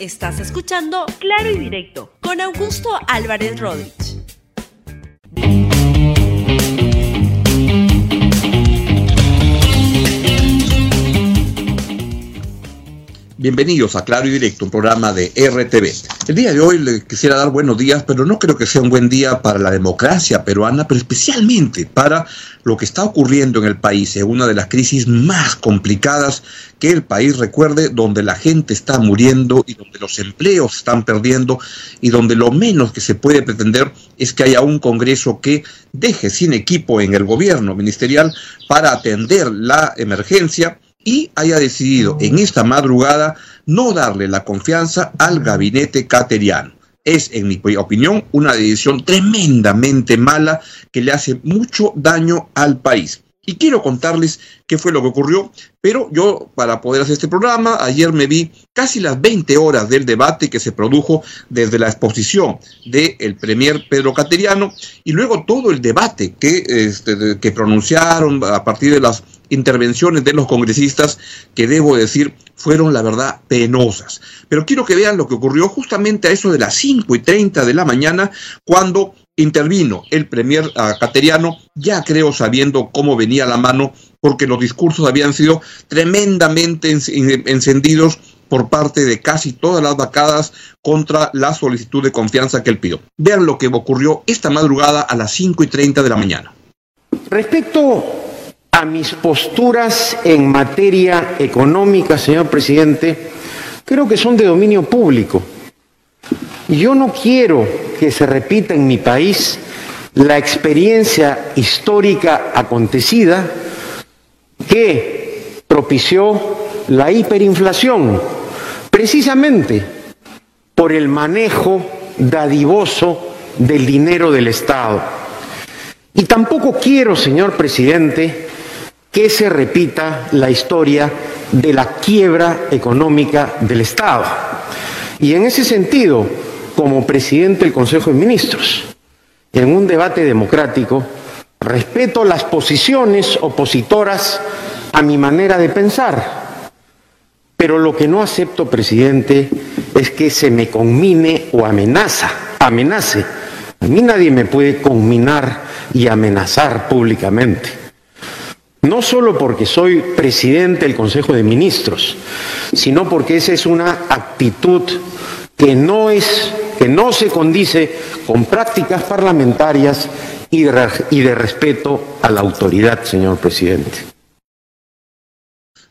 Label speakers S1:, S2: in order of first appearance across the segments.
S1: Estás escuchando Claro y Directo con Augusto Álvarez Rodríguez.
S2: Bienvenidos a Claro y Directo, un programa de RTV. El día de hoy le quisiera dar buenos días, pero no creo que sea un buen día para la democracia peruana, pero especialmente para lo que está ocurriendo en el país, en una de las crisis más complicadas que el país recuerde, donde la gente está muriendo y donde los empleos están perdiendo y donde lo menos que se puede pretender es que haya un Congreso que deje sin equipo en el gobierno ministerial para atender la emergencia y haya decidido en esta madrugada no darle la confianza al gabinete cateriano. Es, en mi opinión, una decisión tremendamente mala que le hace mucho daño al país. Y quiero contarles qué fue lo que ocurrió, pero yo para poder hacer este programa, ayer me vi casi las 20 horas del debate que se produjo desde la exposición del premier Pedro Cateriano y luego todo el debate que, este, que pronunciaron a partir de las intervenciones de los congresistas que debo decir fueron la verdad penosas. Pero quiero que vean lo que ocurrió justamente a eso de las 5 y 30 de la mañana cuando intervino el premier ah, cateriano, ya creo sabiendo cómo venía la mano, porque los discursos habían sido tremendamente encendidos por parte de casi todas las vacadas contra la solicitud de confianza que él pidió. Vean lo que ocurrió esta madrugada a las 5 y 30 de la mañana.
S3: Respecto a mis posturas en materia económica, señor presidente, creo que son de dominio público. Yo no quiero que se repita en mi país la experiencia histórica acontecida que propició la hiperinflación, precisamente por el manejo dadivoso del dinero del Estado. Y tampoco quiero, señor presidente, que se repita la historia de la quiebra económica del Estado. Y en ese sentido, como presidente del Consejo de Ministros, en un debate democrático, respeto las posiciones opositoras a mi manera de pensar, pero lo que no acepto, presidente, es que se me conmine o amenaza, amenace. A mí nadie me puede conminar y amenazar públicamente. No solo porque soy presidente del Consejo de Ministros, sino porque esa es una actitud que no es que no se condice con prácticas parlamentarias y de, y de respeto a la autoridad, señor presidente.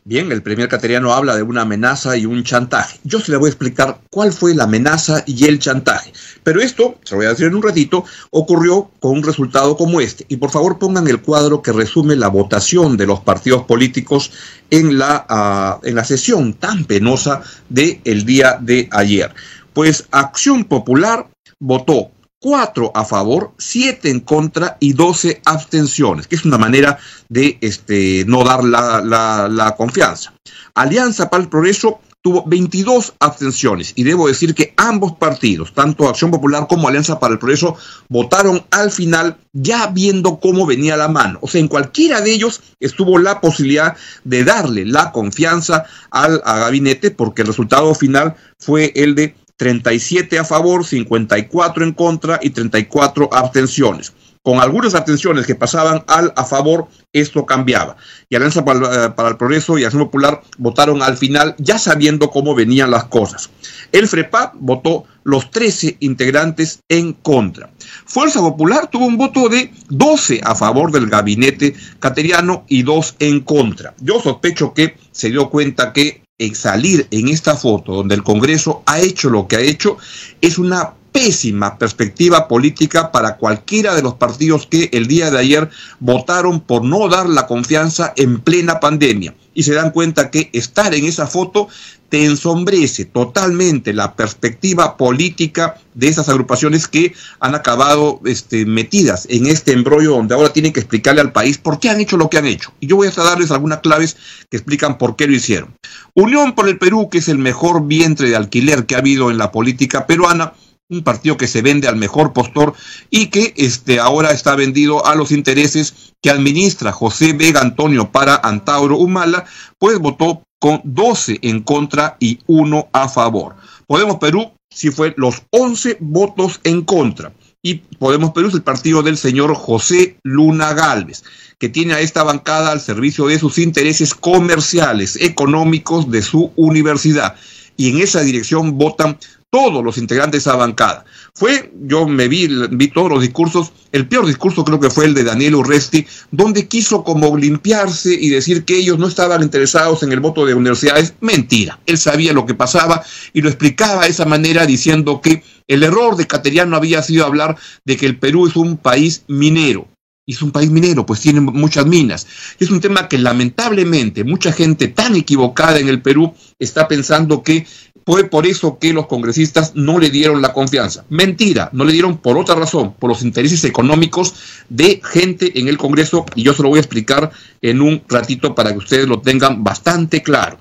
S2: Bien, el primer cateriano habla de una amenaza y un chantaje. Yo se le voy a explicar cuál fue la amenaza y el chantaje. Pero esto, se lo voy a decir en un ratito, ocurrió con un resultado como este. Y por favor pongan el cuadro que resume la votación de los partidos políticos en la, uh, en la sesión tan penosa del el día de ayer. Pues Acción Popular votó cuatro a favor, siete en contra y doce abstenciones, que es una manera de este, no dar la, la, confianza. Alianza para el Progreso tuvo 22 abstenciones y debo decir que ambos partidos, tanto Acción Popular como Alianza para el Progreso, votaron al final ya viendo cómo venía la mano. O sea, en cualquiera de ellos estuvo la posibilidad de darle la confianza al gabinete porque el resultado final fue el de 37 a favor, 54 en contra y 34 abstenciones. Con algunas abstenciones que pasaban al a favor, esto cambiaba. Y Alianza para, para, el Progreso y Acción Popular votaron al final ya sabiendo cómo venían las cosas. El FREPAP votó los 13 integrantes en contra. Fuerza Popular tuvo un voto de 12 a favor del gabinete cateriano y 2 en contra. Yo sospecho que se dio cuenta que salir en esta foto donde el Congreso ha hecho lo que ha hecho es una pésima perspectiva política para cualquiera de los partidos que el día de ayer votaron por no dar la confianza en plena pandemia. Y se dan cuenta que estar en esa foto te ensombrece totalmente la perspectiva política de esas agrupaciones que han acabado este, metidas en este embrollo donde ahora tienen que explicarle al país por qué han hecho lo que han hecho. Y yo voy a darles algunas claves que explican por qué lo hicieron. Unión por el Perú, que es el mejor vientre de alquiler que ha habido en la política peruana, un partido que se vende al mejor postor y que este, ahora está vendido a los intereses que administra José Vega Antonio para Antauro Humala, pues votó con 12 en contra y 1 a favor. Podemos Perú sí fue los 11 votos en contra. Y Podemos Perú es el partido del señor José Luna Galvez, que tiene a esta bancada al servicio de sus intereses comerciales, económicos de su universidad. Y en esa dirección votan todos los integrantes de esa bancada. Fue, yo me vi, vi todos los discursos, el peor discurso creo que fue el de Daniel Urresti, donde quiso como limpiarse y decir que ellos no estaban interesados en el voto de universidades. Mentira, él sabía lo que pasaba y lo explicaba de esa manera diciendo que el error de Cateriano había sido hablar de que el Perú es un país minero. Y es un país minero, pues tiene muchas minas. Es un tema que lamentablemente mucha gente tan equivocada en el Perú está pensando que fue por eso que los congresistas no le dieron la confianza. Mentira, no le dieron por otra razón, por los intereses económicos de gente en el Congreso y yo se lo voy a explicar en un ratito para que ustedes lo tengan bastante claro.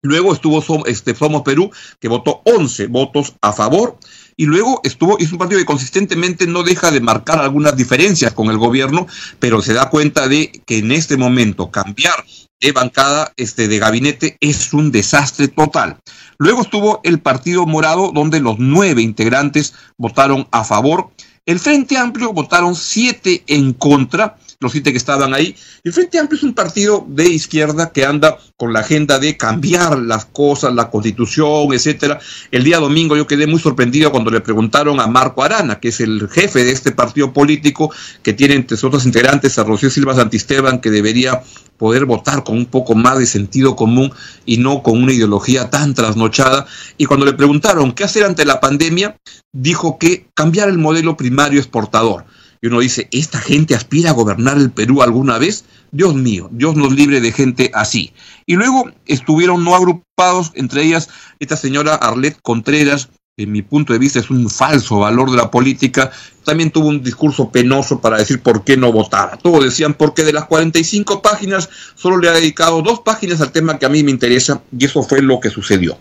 S2: Luego estuvo este, Somos Perú, que votó 11 votos a favor, y luego estuvo, es un partido que consistentemente no deja de marcar algunas diferencias con el gobierno, pero se da cuenta de que en este momento cambiar bancada este, de gabinete es un desastre total. Luego estuvo el Partido Morado, donde los nueve integrantes votaron a favor. El Frente Amplio votaron siete en contra los siete que estaban ahí. El Frente Amplio es un partido de izquierda que anda con la agenda de cambiar las cosas, la constitución, etcétera. El día domingo yo quedé muy sorprendido cuando le preguntaron a Marco Arana, que es el jefe de este partido político, que tiene entre otros integrantes a Rocío Silva Santisteban, que debería poder votar con un poco más de sentido común y no con una ideología tan trasnochada. Y cuando le preguntaron qué hacer ante la pandemia, dijo que cambiar el modelo primario exportador. Y uno dice, ¿esta gente aspira a gobernar el Perú alguna vez? Dios mío, Dios nos libre de gente así. Y luego estuvieron no agrupados, entre ellas esta señora Arlet Contreras, en mi punto de vista es un falso valor de la política, también tuvo un discurso penoso para decir por qué no votara. Todos decían porque de las 45 páginas solo le ha dedicado dos páginas al tema que a mí me interesa y eso fue lo que sucedió.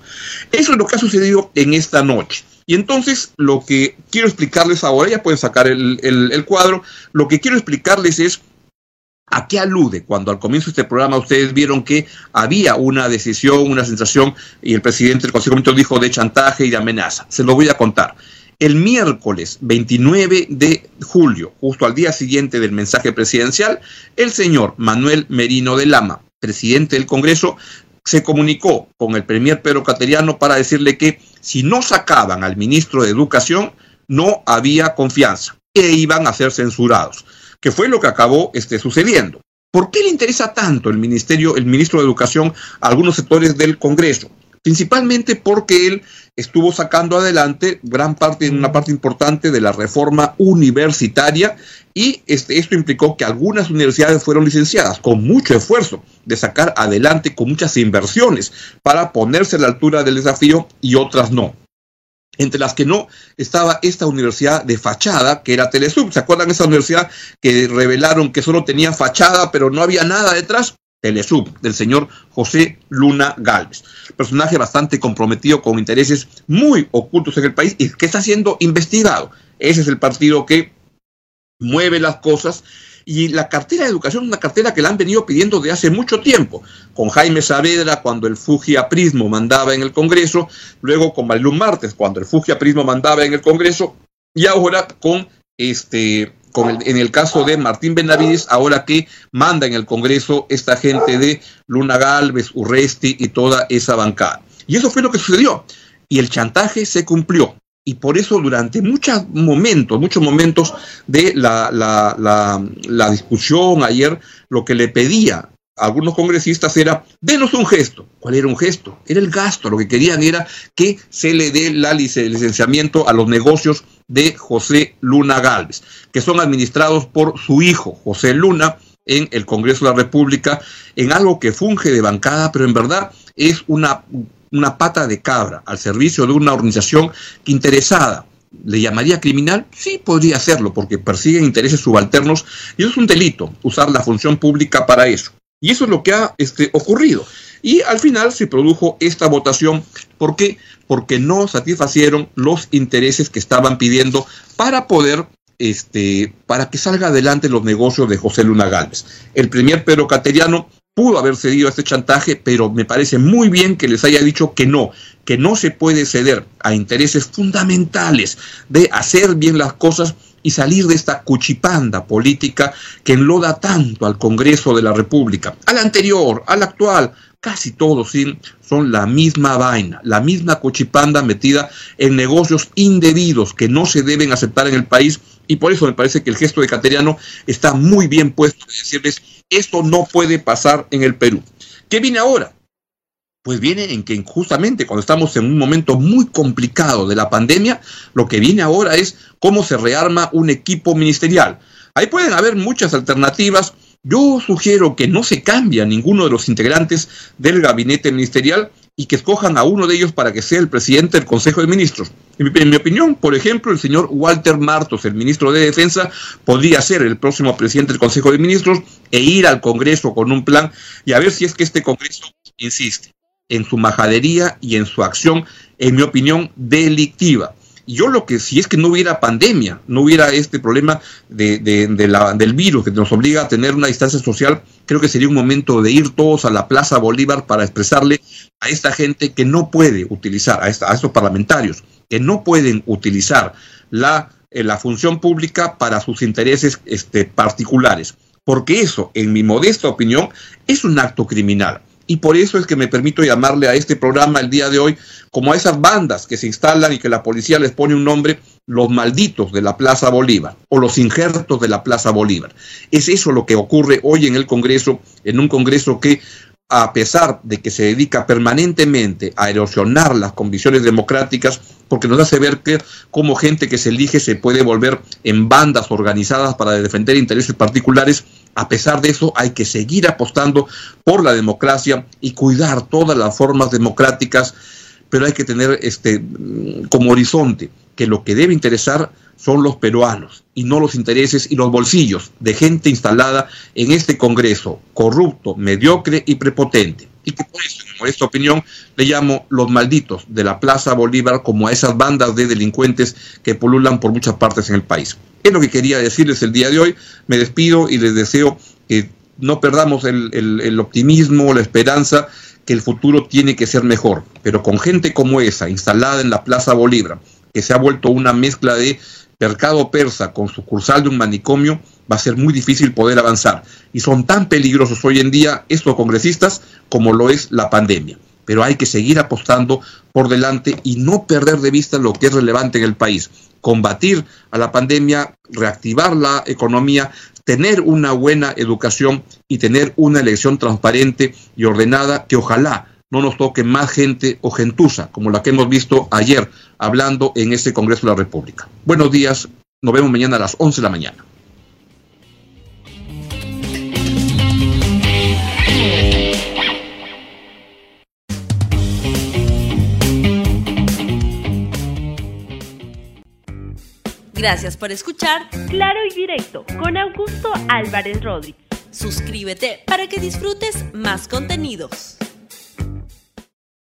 S2: Eso es lo que ha sucedido en esta noche. Y entonces lo que quiero explicarles ahora, ya pueden sacar el, el cuadro, lo que quiero explicarles es ¿A qué alude cuando al comienzo de este programa ustedes vieron que había una decisión, una sensación, y el presidente del Consejo de dijo de chantaje y de amenaza? Se lo voy a contar. El miércoles 29 de julio, justo al día siguiente del mensaje presidencial, el señor Manuel Merino de Lama, presidente del Congreso, se comunicó con el premier Pedro Cateriano para decirle que si no sacaban al ministro de Educación, no había confianza e iban a ser censurados que fue lo que acabó este, sucediendo. ¿Por qué le interesa tanto el ministerio, el ministro de Educación a algunos sectores del Congreso? Principalmente porque él estuvo sacando adelante gran parte, una parte importante de la reforma universitaria y este, esto implicó que algunas universidades fueron licenciadas con mucho esfuerzo de sacar adelante con muchas inversiones para ponerse a la altura del desafío y otras no entre las que no estaba esta universidad de fachada, que era Telesub. ¿Se acuerdan esa universidad que revelaron que solo tenía fachada, pero no había nada detrás? Telesub, del señor José Luna Galvez. Personaje bastante comprometido con intereses muy ocultos en el país y que está siendo investigado. Ese es el partido que mueve las cosas y la cartera de educación es una cartera que la han venido pidiendo de hace mucho tiempo, con Jaime Saavedra cuando el Prismo mandaba en el Congreso, luego con Marilú Martes cuando el Prismo mandaba en el Congreso, y ahora con este con el, en el caso de Martín Benavides, ahora que manda en el Congreso esta gente de Luna Galvez, Urresti y toda esa bancada. Y eso fue lo que sucedió. Y el chantaje se cumplió y por eso durante muchos momentos, muchos momentos de la, la, discusión ayer, lo que le pedía algunos congresistas era, denos un gesto. ¿Cuál era un gesto? Era el gasto. Lo que querían era que se le dé la licenciamiento a los negocios de José Luna Galvez, que son administrados por su hijo, José Luna, en el Congreso de la República, en algo que funge de bancada, pero en verdad es una una pata de cabra al servicio de una organización interesada le llamaría criminal, sí podría hacerlo, porque persiguen intereses subalternos y es un delito, usar la función pública para eso. Y eso es lo que ha este, ocurrido. Y al final se produjo esta votación. ¿Por qué? Porque no satisfacieron los intereses que estaban pidiendo para poder, este, para que salga adelante los negocios de José Luna Gálvez. El primer Pedro Cateriano pudo haber cedido a este chantaje, pero me parece muy bien que les haya dicho que no, que no se puede ceder a intereses fundamentales de hacer bien las cosas y salir de esta cuchipanda política que enloda tanto al Congreso de la República, al anterior, al actual, casi todos son la misma vaina, la misma cuchipanda metida en negocios indebidos que no se deben aceptar en el país y por eso me parece que el gesto de Cateriano está muy bien puesto de decirles esto no puede pasar en el Perú. ¿Qué viene ahora? Pues viene en que justamente cuando estamos en un momento muy complicado de la pandemia, lo que viene ahora es cómo se rearma un equipo ministerial. Ahí pueden haber muchas alternativas. Yo sugiero que no se cambie a ninguno de los integrantes del gabinete ministerial y que escojan a uno de ellos para que sea el presidente del Consejo de Ministros. En mi, opinión, por ejemplo, el señor Walter Martos, el ministro de Defensa, podría ser el próximo presidente del Consejo de Ministros e ir al Congreso con un plan y a ver si es que este Congreso insiste en su majadería y en su acción, en mi opinión, delictiva. Yo lo que, si es que no hubiera pandemia, no hubiera este problema de, del virus que nos obliga a tener una distancia social, creo que sería un momento de ir todos a la Plaza Bolívar para expresarle a esta gente que no puede utilizar, a, estos parlamentarios, que no pueden utilizar la, eh, la función pública para sus intereses este, particulares. Porque eso, en mi modesta opinión, es un acto criminal. Y por eso es que me permito llamarle a este programa el día de hoy como a esas bandas que se instalan y que la policía les pone un nombre, los malditos de la Plaza Bolívar o los injertos de la Plaza Bolívar. Es eso lo que ocurre hoy en el Congreso, en un Congreso que a pesar de que se dedica permanentemente a erosionar las condiciones democráticas, porque nos hace ver que como gente que se elige se puede volver en bandas organizadas para defender intereses particulares, a pesar de eso, hay que seguir apostando por la democracia y cuidar todas las formas democráticas, pero hay que tener este como horizonte que lo que debe interesar son los peruanos y no los intereses y los bolsillos de gente instalada en este Congreso corrupto, mediocre y prepotente. Y que por eso, en esta opinión, le llamo los malditos de la Plaza Bolívar como a esas bandas de delincuentes que pululan por muchas partes en el país. Es lo que quería decirles el día de hoy. Me despido y les deseo que no perdamos el, optimismo, la esperanza, que el futuro tiene que ser mejor. Pero con gente como esa, instalada en la Plaza Bolívar, que se ha vuelto una mezcla de mercado persa con sucursal de un manicomio, va a ser muy difícil poder avanzar. Y son tan peligrosos hoy en día estos congresistas como lo es la pandemia. Pero hay que seguir apostando por delante y no perder de vista lo que es relevante en el país combatir a la pandemia, reactivar la economía, tener una buena educación y tener una elección transparente y ordenada que ojalá no nos toque más gente o gentuza como la que hemos visto ayer hablando en este Congreso de la República. Buenos días, nos vemos mañana a las 11 de la mañana.
S1: Gracias por escuchar Claro y Directo con Augusto Álvarez Rodríguez. Suscríbete para que disfrutes más contenidos.